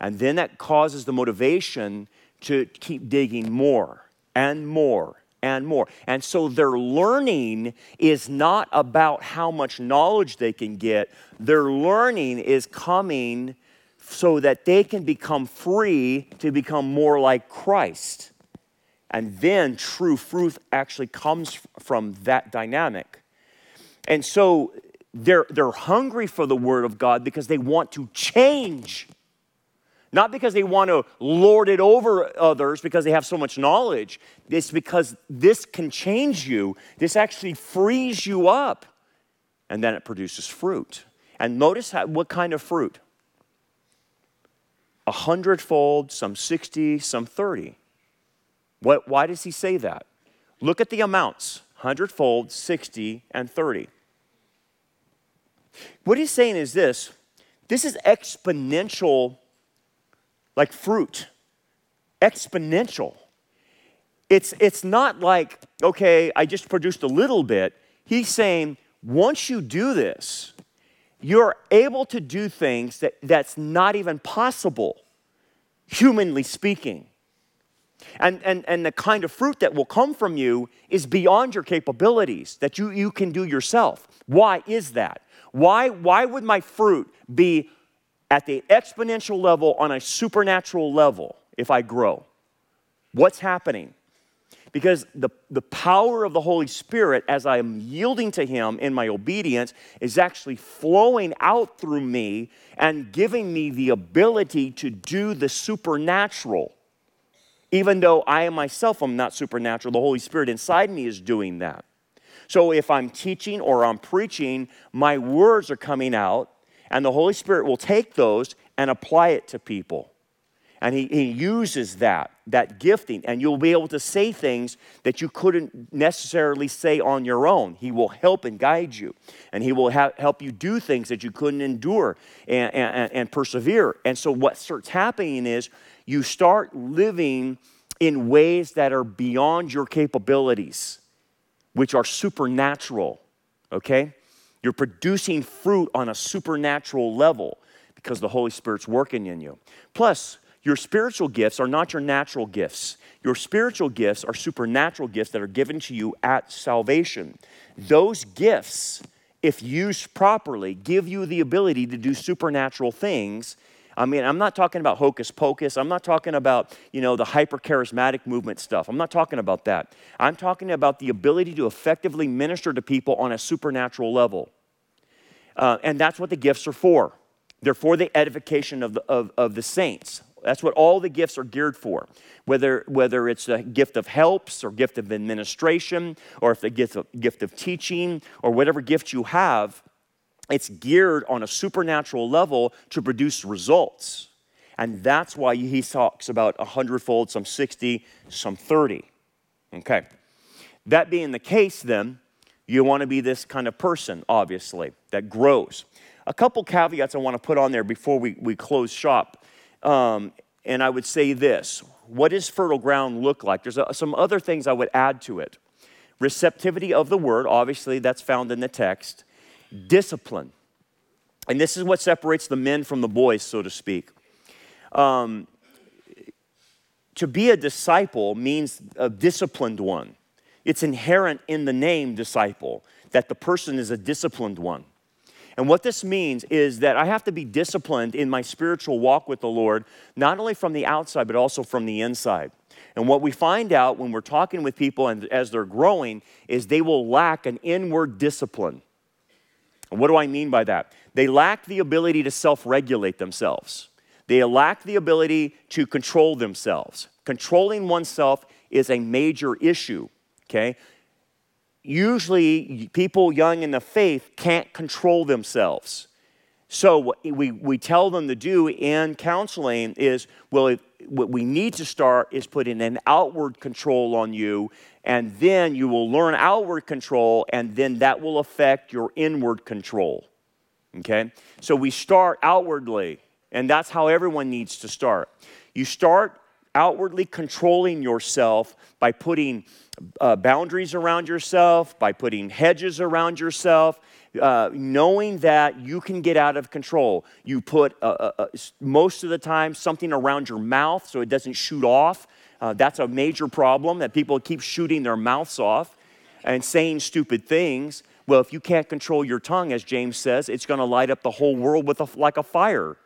And then that causes the motivation to keep digging more and more and more. And so their learning is not about how much knowledge they can get, their learning is coming so that they can become free to become more like Christ. And then true fruit actually comes from that dynamic. And so they're, they're hungry for the Word of God because they want to change. Not because they want to lord it over others because they have so much knowledge. It's because this can change you. This actually frees you up. And then it produces fruit. And notice how, what kind of fruit a hundredfold, some 60, some 30. What, why does he say that? Look at the amounts hundredfold, 60, and 30. What he's saying is this this is exponential, like fruit, exponential. It's, it's not like, okay, I just produced a little bit. He's saying, once you do this, you're able to do things that, that's not even possible, humanly speaking. And, and, and the kind of fruit that will come from you is beyond your capabilities that you, you can do yourself. Why is that? Why, why would my fruit be at the exponential level on a supernatural level if I grow? What's happening? Because the, the power of the Holy Spirit, as I am yielding to Him in my obedience, is actually flowing out through me and giving me the ability to do the supernatural. Even though I myself am not supernatural, the Holy Spirit inside me is doing that. So if I'm teaching or I'm preaching, my words are coming out, and the Holy Spirit will take those and apply it to people. And he, he uses that, that gifting, and you'll be able to say things that you couldn't necessarily say on your own. He will help and guide you, and he will ha- help you do things that you couldn't endure and, and, and persevere. And so, what starts happening is you start living in ways that are beyond your capabilities, which are supernatural, okay? You're producing fruit on a supernatural level because the Holy Spirit's working in you. Plus, your spiritual gifts are not your natural gifts. Your spiritual gifts are supernatural gifts that are given to you at salvation. Those gifts, if used properly, give you the ability to do supernatural things. I mean, I'm not talking about hocus pocus. I'm not talking about, you know, the hyper charismatic movement stuff. I'm not talking about that. I'm talking about the ability to effectively minister to people on a supernatural level. Uh, and that's what the gifts are for. They're for the edification of the, of, of the saints. That's what all the gifts are geared for. Whether, whether it's a gift of helps or gift of administration or if the gift of, gift of teaching or whatever gift you have, it's geared on a supernatural level to produce results. And that's why he talks about a hundredfold, some 60, some 30. Okay. That being the case, then, you want to be this kind of person, obviously, that grows. A couple caveats I want to put on there before we, we close shop. Um, and I would say this what does fertile ground look like? There's a, some other things I would add to it. Receptivity of the word, obviously, that's found in the text. Discipline. And this is what separates the men from the boys, so to speak. Um, to be a disciple means a disciplined one. It's inherent in the name disciple that the person is a disciplined one. And what this means is that I have to be disciplined in my spiritual walk with the Lord, not only from the outside, but also from the inside. And what we find out when we're talking with people and as they're growing is they will lack an inward discipline. And what do I mean by that? They lack the ability to self regulate themselves, they lack the ability to control themselves. Controlling oneself is a major issue, okay? usually people young in the faith can't control themselves. So, what we, we tell them to do in counseling is well, what we need to start is putting an outward control on you, and then you will learn outward control, and then that will affect your inward control. Okay? So we start outwardly, and that's how everyone needs to start. You start outwardly controlling yourself by putting uh, boundaries around yourself, by putting hedges around yourself, uh, knowing that you can get out of control. You put uh, uh, uh most of the time something around your mouth so it doesn't shoot off. Uh, that's a major problem that people keep shooting their mouths off and saying stupid things. Well, if you can't control your tongue, as James says, it's going to light up the whole world with a, like a fire.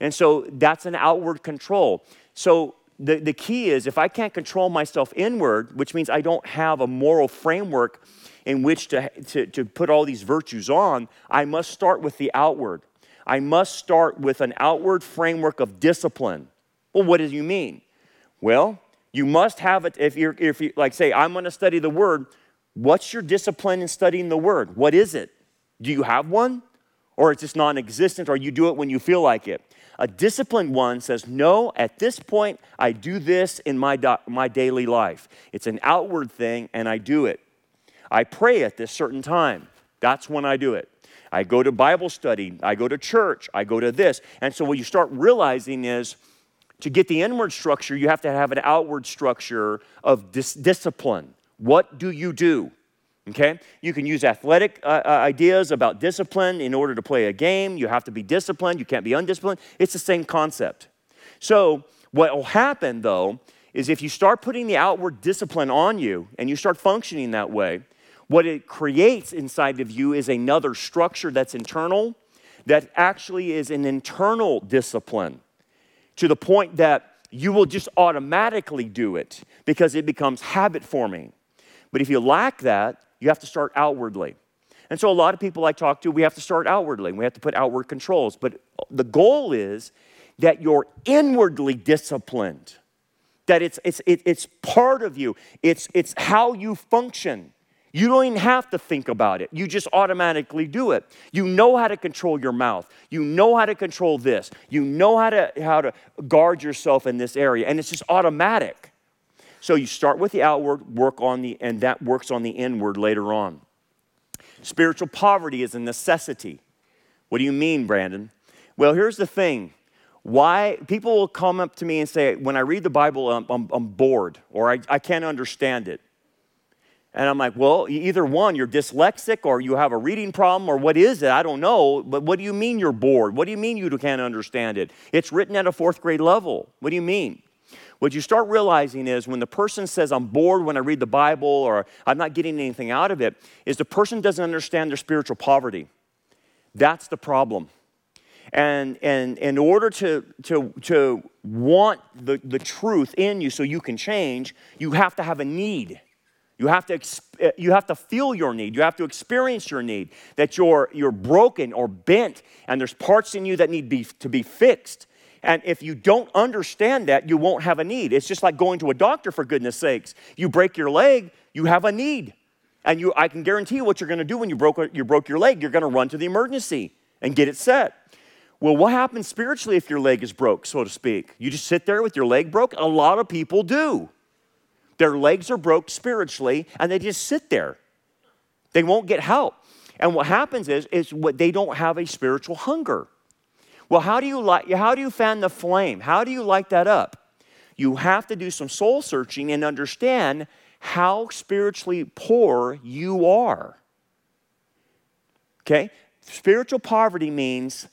And so that's an outward control. So the, the key is if I can't control myself inward, which means I don't have a moral framework in which to, to, to put all these virtues on, I must start with the outward. I must start with an outward framework of discipline. Well, what do you mean? Well, you must have it if you're, if you, like, say, I'm going to study the word. What's your discipline in studying the word? What is it? Do you have one? Or it's just non existent, or you do it when you feel like it? A disciplined one says, No, at this point, I do this in my, do- my daily life. It's an outward thing, and I do it. I pray at this certain time. That's when I do it. I go to Bible study, I go to church, I go to this. And so what you start realizing is to get the inward structure, you have to have an outward structure of dis- discipline. What do you do? Okay? You can use athletic uh, uh, ideas about discipline in order to play a game. You have to be disciplined, you can't be undisciplined. It's the same concept. So, what will happen though is if you start putting the outward discipline on you and you start functioning that way, what it creates inside of you is another structure that's internal, that actually is an internal discipline to the point that you will just automatically do it because it becomes habit forming. But if you lack that, you have to start outwardly. And so, a lot of people I talk to, we have to start outwardly. We have to put outward controls. But the goal is that you're inwardly disciplined, that it's, it's, it's part of you, it's, it's how you function. You don't even have to think about it. You just automatically do it. You know how to control your mouth. You know how to control this. You know how to, how to guard yourself in this area. And it's just automatic. So you start with the outward, work on the, and that works on the inward later on. Spiritual poverty is a necessity. What do you mean, Brandon? Well, here's the thing. Why people will come up to me and say, when I read the Bible, I'm, I'm, I'm bored or I, I can't understand it. And I'm like, well, either one, you're dyslexic or you have a reading problem or what is it? I don't know. But what do you mean you're bored? What do you mean you can't understand it? It's written at a fourth grade level. What do you mean? What you start realizing is when the person says, I'm bored when I read the Bible or I'm not getting anything out of it, is the person doesn't understand their spiritual poverty. That's the problem. And, and in order to, to, to want the, the truth in you so you can change, you have to have a need. You have, to, uh, you have to feel your need. You have to experience your need, that you're, you're broken or bent, and there's parts in you that need be, to be fixed. And if you don't understand that, you won't have a need. It's just like going to a doctor, for goodness sakes. You break your leg, you have a need. And you, I can guarantee you what you're going to do when you broke, uh, you broke your leg. You're going to run to the emergency and get it set. Well, what happens spiritually if your leg is broke, so to speak? You just sit there with your leg broke? A lot of people do. Their legs are broke spiritually, and they just sit there. They won't get help. And what happens is, is what they don't have a spiritual hunger. Well, how do you light, how do you fan the flame? How do you light that up? You have to do some soul searching and understand how spiritually poor you are. Okay? Spiritual poverty means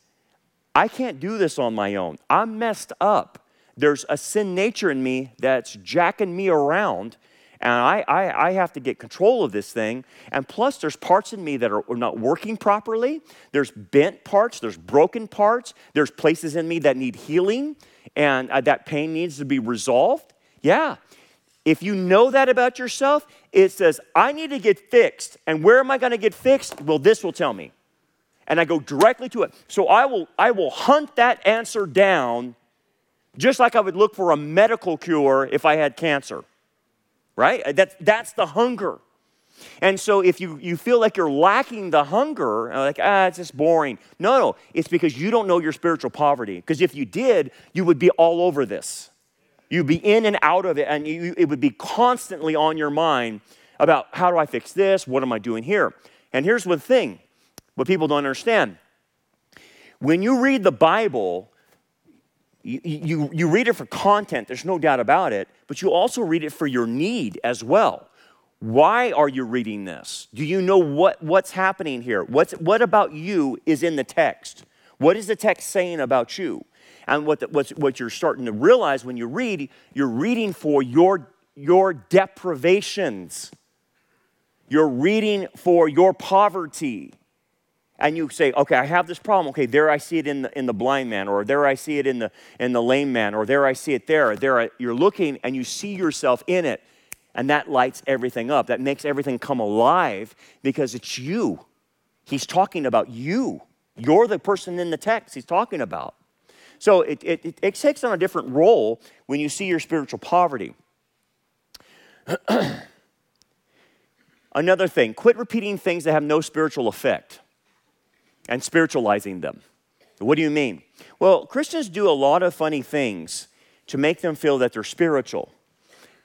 I can't do this on my own. I'm messed up. There's a sin nature in me that's jacking me around, and I, I, I, have to get control of this thing. And plus, there's parts in me that are not working properly. There's bent parts, there's broken parts, there's places in me that need healing, and uh, that pain needs to be resolved. Yeah. If you know that about yourself, it says, I need to get fixed. And where am I going to get fixed? Well, this will tell me. And I go directly to it. So I will, I will hunt that answer down just like I would look for a medical cure if I had cancer right? That, that's the hunger. And so if you, you feel like you're lacking the hunger, uh, like, ah, it's just boring. No, no, it's because you don't know your spiritual poverty. Because if you did, you would be all over this. You'd be in and out of it, and you, it would be constantly on your mind about how do I fix this? What am I doing here? And here's one thing what people don't understand When you read the Bible, you, you, you read it for content, there's no doubt about it, but you also read it for your need as well. Why are you reading this? Do you know what, what's happening here? What's, what about you is in the text? What is the text saying about you? And what, the, what's, what you're starting to realize when you read, you're reading for your, your deprivations. You're reading for your poverty and you say, okay, I have this problem. Okay, there I see it in the, in the blind man, or there I see it in the, in the lame man, or there I see it there. There I, you're looking and you see yourself in it, and that lights everything up. That makes everything come alive because it's you. He's talking about you. You're the person in the text he's talking about. So it, it, it takes on a different role when you see your spiritual poverty. *clears throat* Another thing, quit repeating things that have no spiritual effect and spiritualizing them. What do you mean? Well, Christians do a lot of funny things to make them feel that they're spiritual.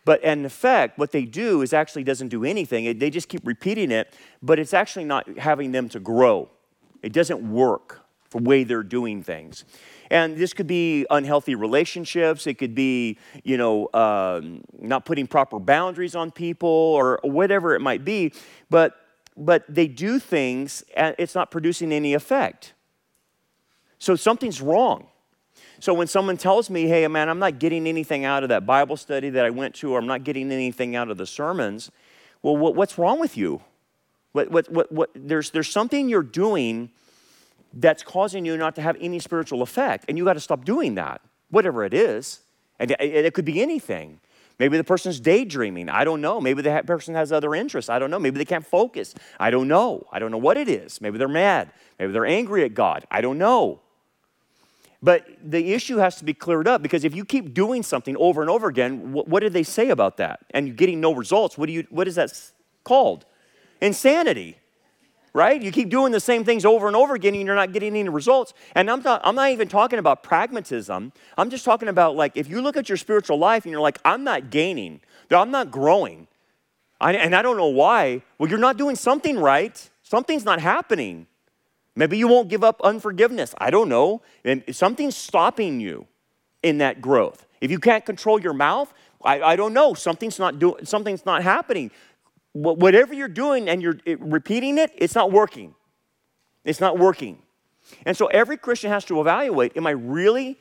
But in effect, what they do is actually doesn't do anything. They just keep repeating it, but it's actually not having them to grow. It doesn't work the way they're doing things. And this could be unhealthy relationships. It could be, you know, um, not putting proper boundaries on people or whatever it might be. But but they do things and it's not producing any effect. So something's wrong. So when someone tells me, hey, man, I'm not getting anything out of that Bible study that I went to, or I'm not getting anything out of the sermons, well, what, what's wrong with you? What, what, what, what, there's, there's something you're doing that's causing you not to have any spiritual effect, and you got to stop doing that, whatever it is. And it, it could be anything. Maybe the person's daydreaming. I don't know. Maybe the person has other interests. I don't know. Maybe they can't focus. I don't know. I don't know what it is. Maybe they're mad. Maybe they're angry at God. I don't know. But the issue has to be cleared up because if you keep doing something over and over again, what, what did they say about that? And you're getting no results. What, do you, what is that called? Insanity right? You keep doing the same things over and over again and you're not getting any results. And I'm not, I'm not even talking about pragmatism. I'm just talking about like if you look at your spiritual life and you're like, I'm not gaining, I'm not growing, I, and I don't know why, well, you're not doing something right. Something's not happening. Maybe you won't give up unforgiveness. I don't know. And something's stopping you in that growth. If you can't control your mouth, I, I don't know. Something's not doing. Something's not happening whatever you're doing and you're repeating it, it's not working. It's not working. And so every Christian has to evaluate am I really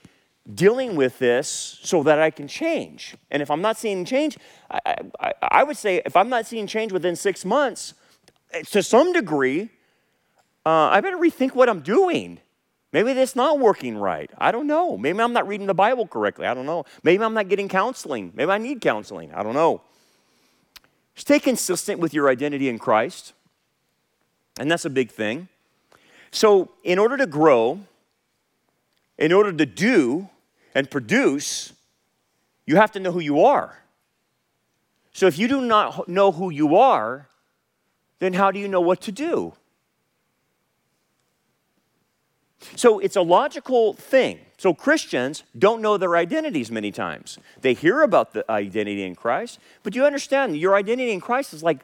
dealing with this so that I can change? And if I'm not seeing change, I, I, I would say if I'm not seeing change within six months, eh, to some degree, uh, I better rethink what I'm doing. Maybe that's not working right. I don't know. Maybe I'm not reading the Bible correctly. I don't know. Maybe I'm not getting counseling. Maybe I need counseling. I don't know. Stay consistent with your identity in Christ, and that's a big thing. So, in order to grow, in order to do and produce, you have to know who you are. So, if you do not know who you are, then how do you know what to do? So, it's a logical thing so Christians don't know their identities many times. They hear about the identity in Christ, but you understand your identity in Christ is like,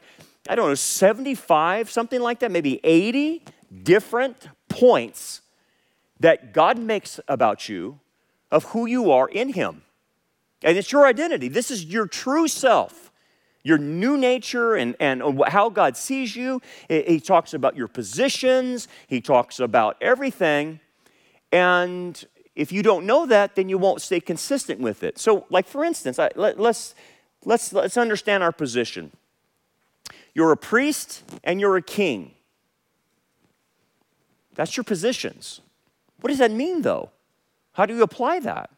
I don't know, 75, something like that, maybe 80 different points that God makes about you of who you are in Him. And it's your identity. This is your true self, your new nature, and, and how God sees you. He talks about your positions, He talks about everything. And if you don't know that, then you won't stay consistent with it. So, like for instance, I, let, let's, let's, let's understand our position. You're a priest and you're a king. That's your positions. What does that mean, though? How do you apply that?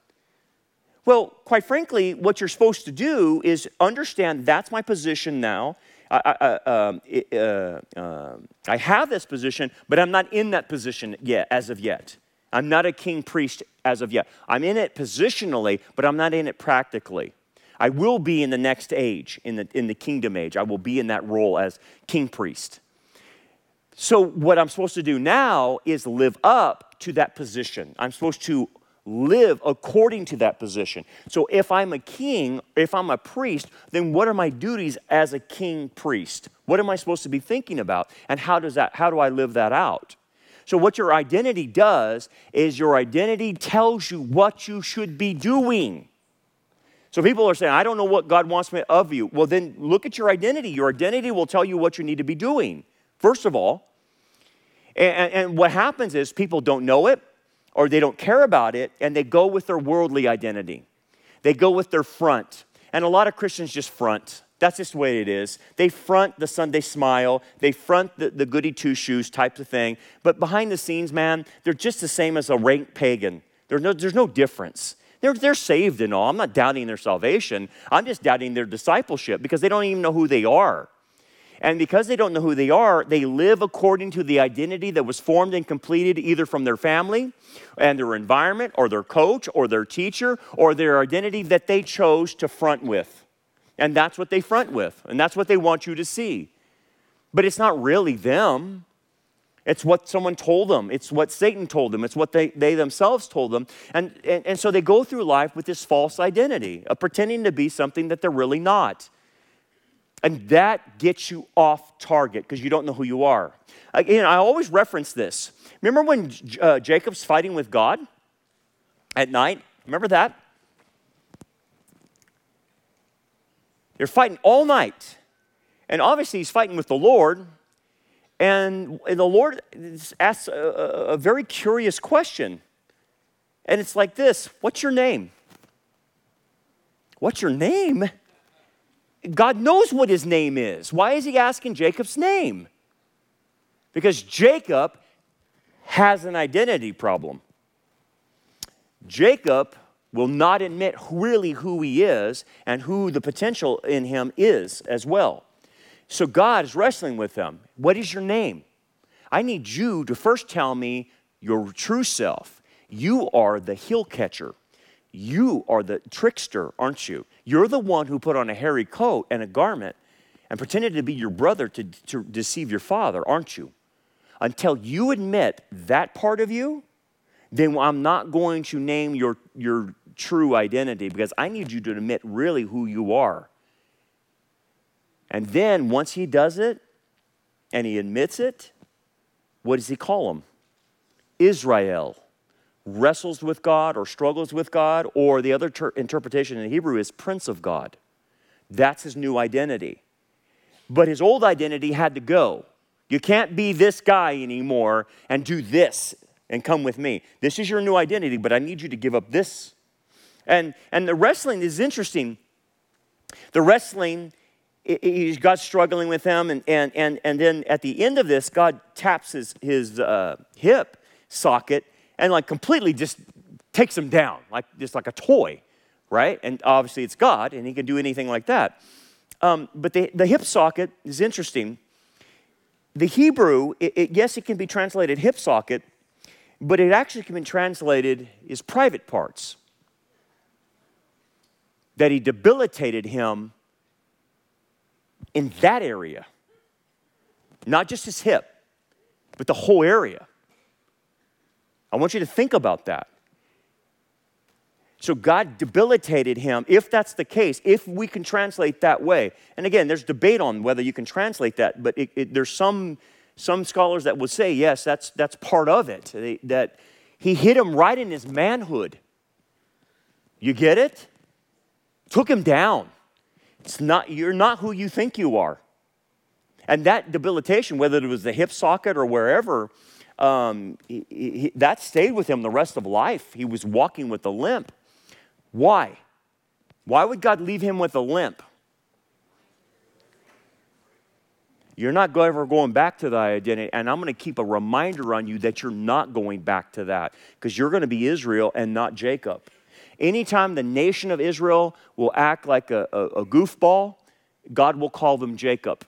Well, quite frankly, what you're supposed to do is understand that's my position now. I, I, um, uh, uh, I have this position, but I'm not in that position yet, as of yet. I'm not a king priest as of yet. I'm in it positionally, but I'm not in it practically. I will be in the next age, in the, in the kingdom age. I will be in that role as king priest. So, what I'm supposed to do now is live up to that position. I'm supposed to live according to that position. So, if I'm a king, if I'm a priest, then what are my duties as a king priest? What am I supposed to be thinking about? And how does that how do I live that out? So, what your identity does is your identity tells you what you should be doing. So, people are saying, I don't know what God wants me of you. Well, then look at your identity. Your identity will tell you what you need to be doing, first of all. And, and what happens is people don't know it or they don't care about it and they go with their worldly identity. They go with their front. And a lot of Christians just front. That's just the way it is. They front the Sunday smile, they front the, the goody two shoes type of thing. But behind the scenes, man, they're just the same as a rank pagan. There's no, there's no difference. They're, they're saved and all. I'm not doubting their salvation. I'm just doubting their discipleship because they don't even know who they are. And because they don't know who they are, they live according to the identity that was formed and completed either from their family and their environment or their coach or their teacher or their identity that they chose to front with. And that's what they front with, and that's what they want you to see. But it's not really them. It's what someone told them. It's what Satan told them. It's what they, they themselves told them. And, and, and so they go through life with this false identity of pretending to be something that they're really not. And that gets you off target because you don't know who you are. Again, I always reference this. Remember when uh, Jacob's fighting with God at night? Remember that? They're fighting all night. And obviously, he's fighting with the Lord. And, the Lord asks a, a very curious question. And it's like this What's your name? What's your name? God knows what his name is. Why is he asking Jacob's name? Because Jacob has an identity problem. Jacob will not admit really who he is and who the potential in him is as well. So God is wrestling with them. What is your name? I need you to first tell me your true self. You are the heel catcher. You are the trickster, aren't you? You're the one who put on a hairy coat and a garment and pretended to be your brother to, to deceive your father, aren't you? Until you admit that part of you, then I'm not going to name your, your true identity because I need you to admit really who you are. And then once he does it and he admits it, what does he call him? Israel wrestles with God or struggles with God, or the other ter- interpretation in Hebrew is Prince of God. That's his new identity. But his old identity had to go. You can't be this guy anymore and do this and come with me. This is your new identity, but I need you to give up this and, and the wrestling is interesting. The wrestling, it, God's struggling with him, and, and, and, and then at the end of this, God taps his, his uh, hip socket and like completely just takes him down, like just like a toy, right? And obviously it's God, and he can do anything like that. Um, but the, the hip socket is interesting. The Hebrew, it, it, yes, it can be translated hip socket, but it actually can be translated as private parts that he debilitated him in that area. Not just his hip, but the whole area. I want you to think about that. So God debilitated him, if that's the case, if we can translate that way. And again, there's debate on whether you can translate that, but it, it, there's some, some scholars that would say, yes, that's, that's part of it, that he hit him right in his manhood. You get it? took him down. It's not, you're not who you think you are. And that debilitation, whether it was the hip socket or wherever, um, he, he, that stayed with him the rest of life. He was walking with a limp. Why? Why would God leave him with a limp? You're not ever going back to that identity. And I'm going to keep a reminder on you that you're not going back to that because you're going to be Israel and not Jacob. Anytime the nation of Israel will act like a, a, a goofball, God will call them Jacob.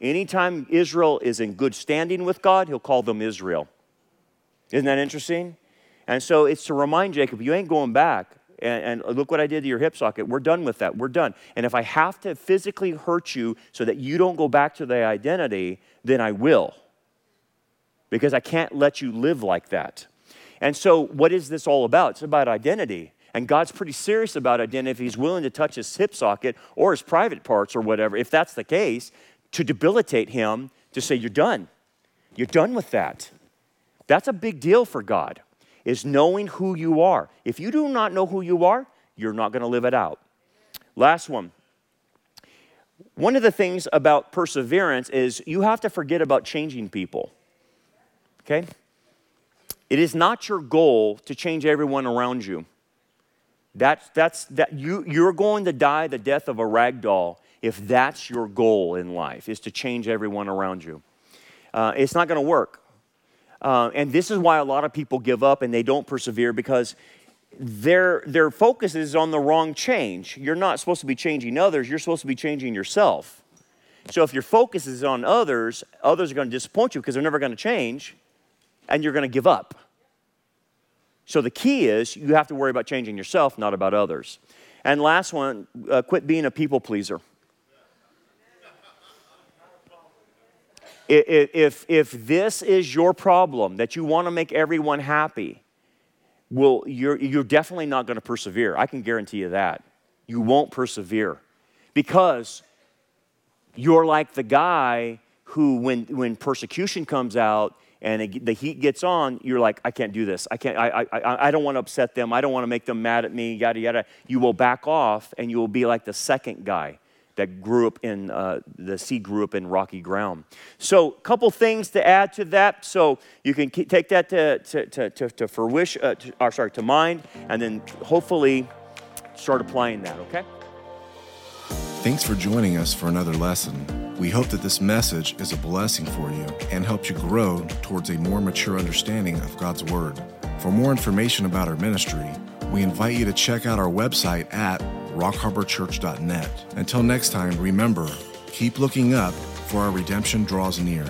Anytime Israel is in good standing with God, he'll call them Israel. Isn't that interesting? And so it's to remind Jacob, you ain't going back. And, and, look what I did to your hip socket. We're done with that. We're done. And if I have to physically hurt you so that you don't go back to the identity, then I will. Because I can't let you live like that. And so, what is this all about? It's about identity. And God's pretty serious about identity if He's willing to touch his hip socket or his private parts or whatever, if that's the case, to debilitate him, to say, You're done. You're done with that. That's a big deal for God, is knowing who you are. If you do not know who you are, you're not going to live it out. Last one. One of the things about perseverance is you have to forget about changing people. Okay? It is not your goal to change everyone around you. That's, that's, that you, you're going to die the death of a rag doll if that's your goal in life, is to change everyone around you. Uh, it's not going to work. Uh, and this is why a lot of people give up and they don't persevere because their, their focus is on the wrong change. You're not supposed to be changing others, you're supposed to be changing yourself. So if your focus is on others, others are going to disappoint you because they're never going to change and you're going to give up. So the key is you have to worry about changing yourself, not about others. And last one, uh, quit being a people pleaser. If, if this is your problem, that you want to make everyone happy, well, you're, you're definitely not going to persevere. I can guarantee you that. You won't persevere because you're like the guy who, when, when persecution comes out and it, the heat gets on, you're like, I can't do this. I can't. I, I, I don't want to upset them. I don't want to make them mad at me. Yada yada. You will back off, and you will be like the second guy that grew up in uh, the seed grew up in rocky ground. So, a couple things to add to that. So you can take that to to to to, to fruition, uh, to, or sorry, to mind, and then hopefully start applying that. Okay. Thanks for joining us for another lesson. We hope that this message is a blessing for you and helps you grow towards a more mature understanding of God's Word. For more information about our ministry, we invite you to check out our website at rockharborchurch.net. Until next time, remember, keep looking up, for our redemption draws near.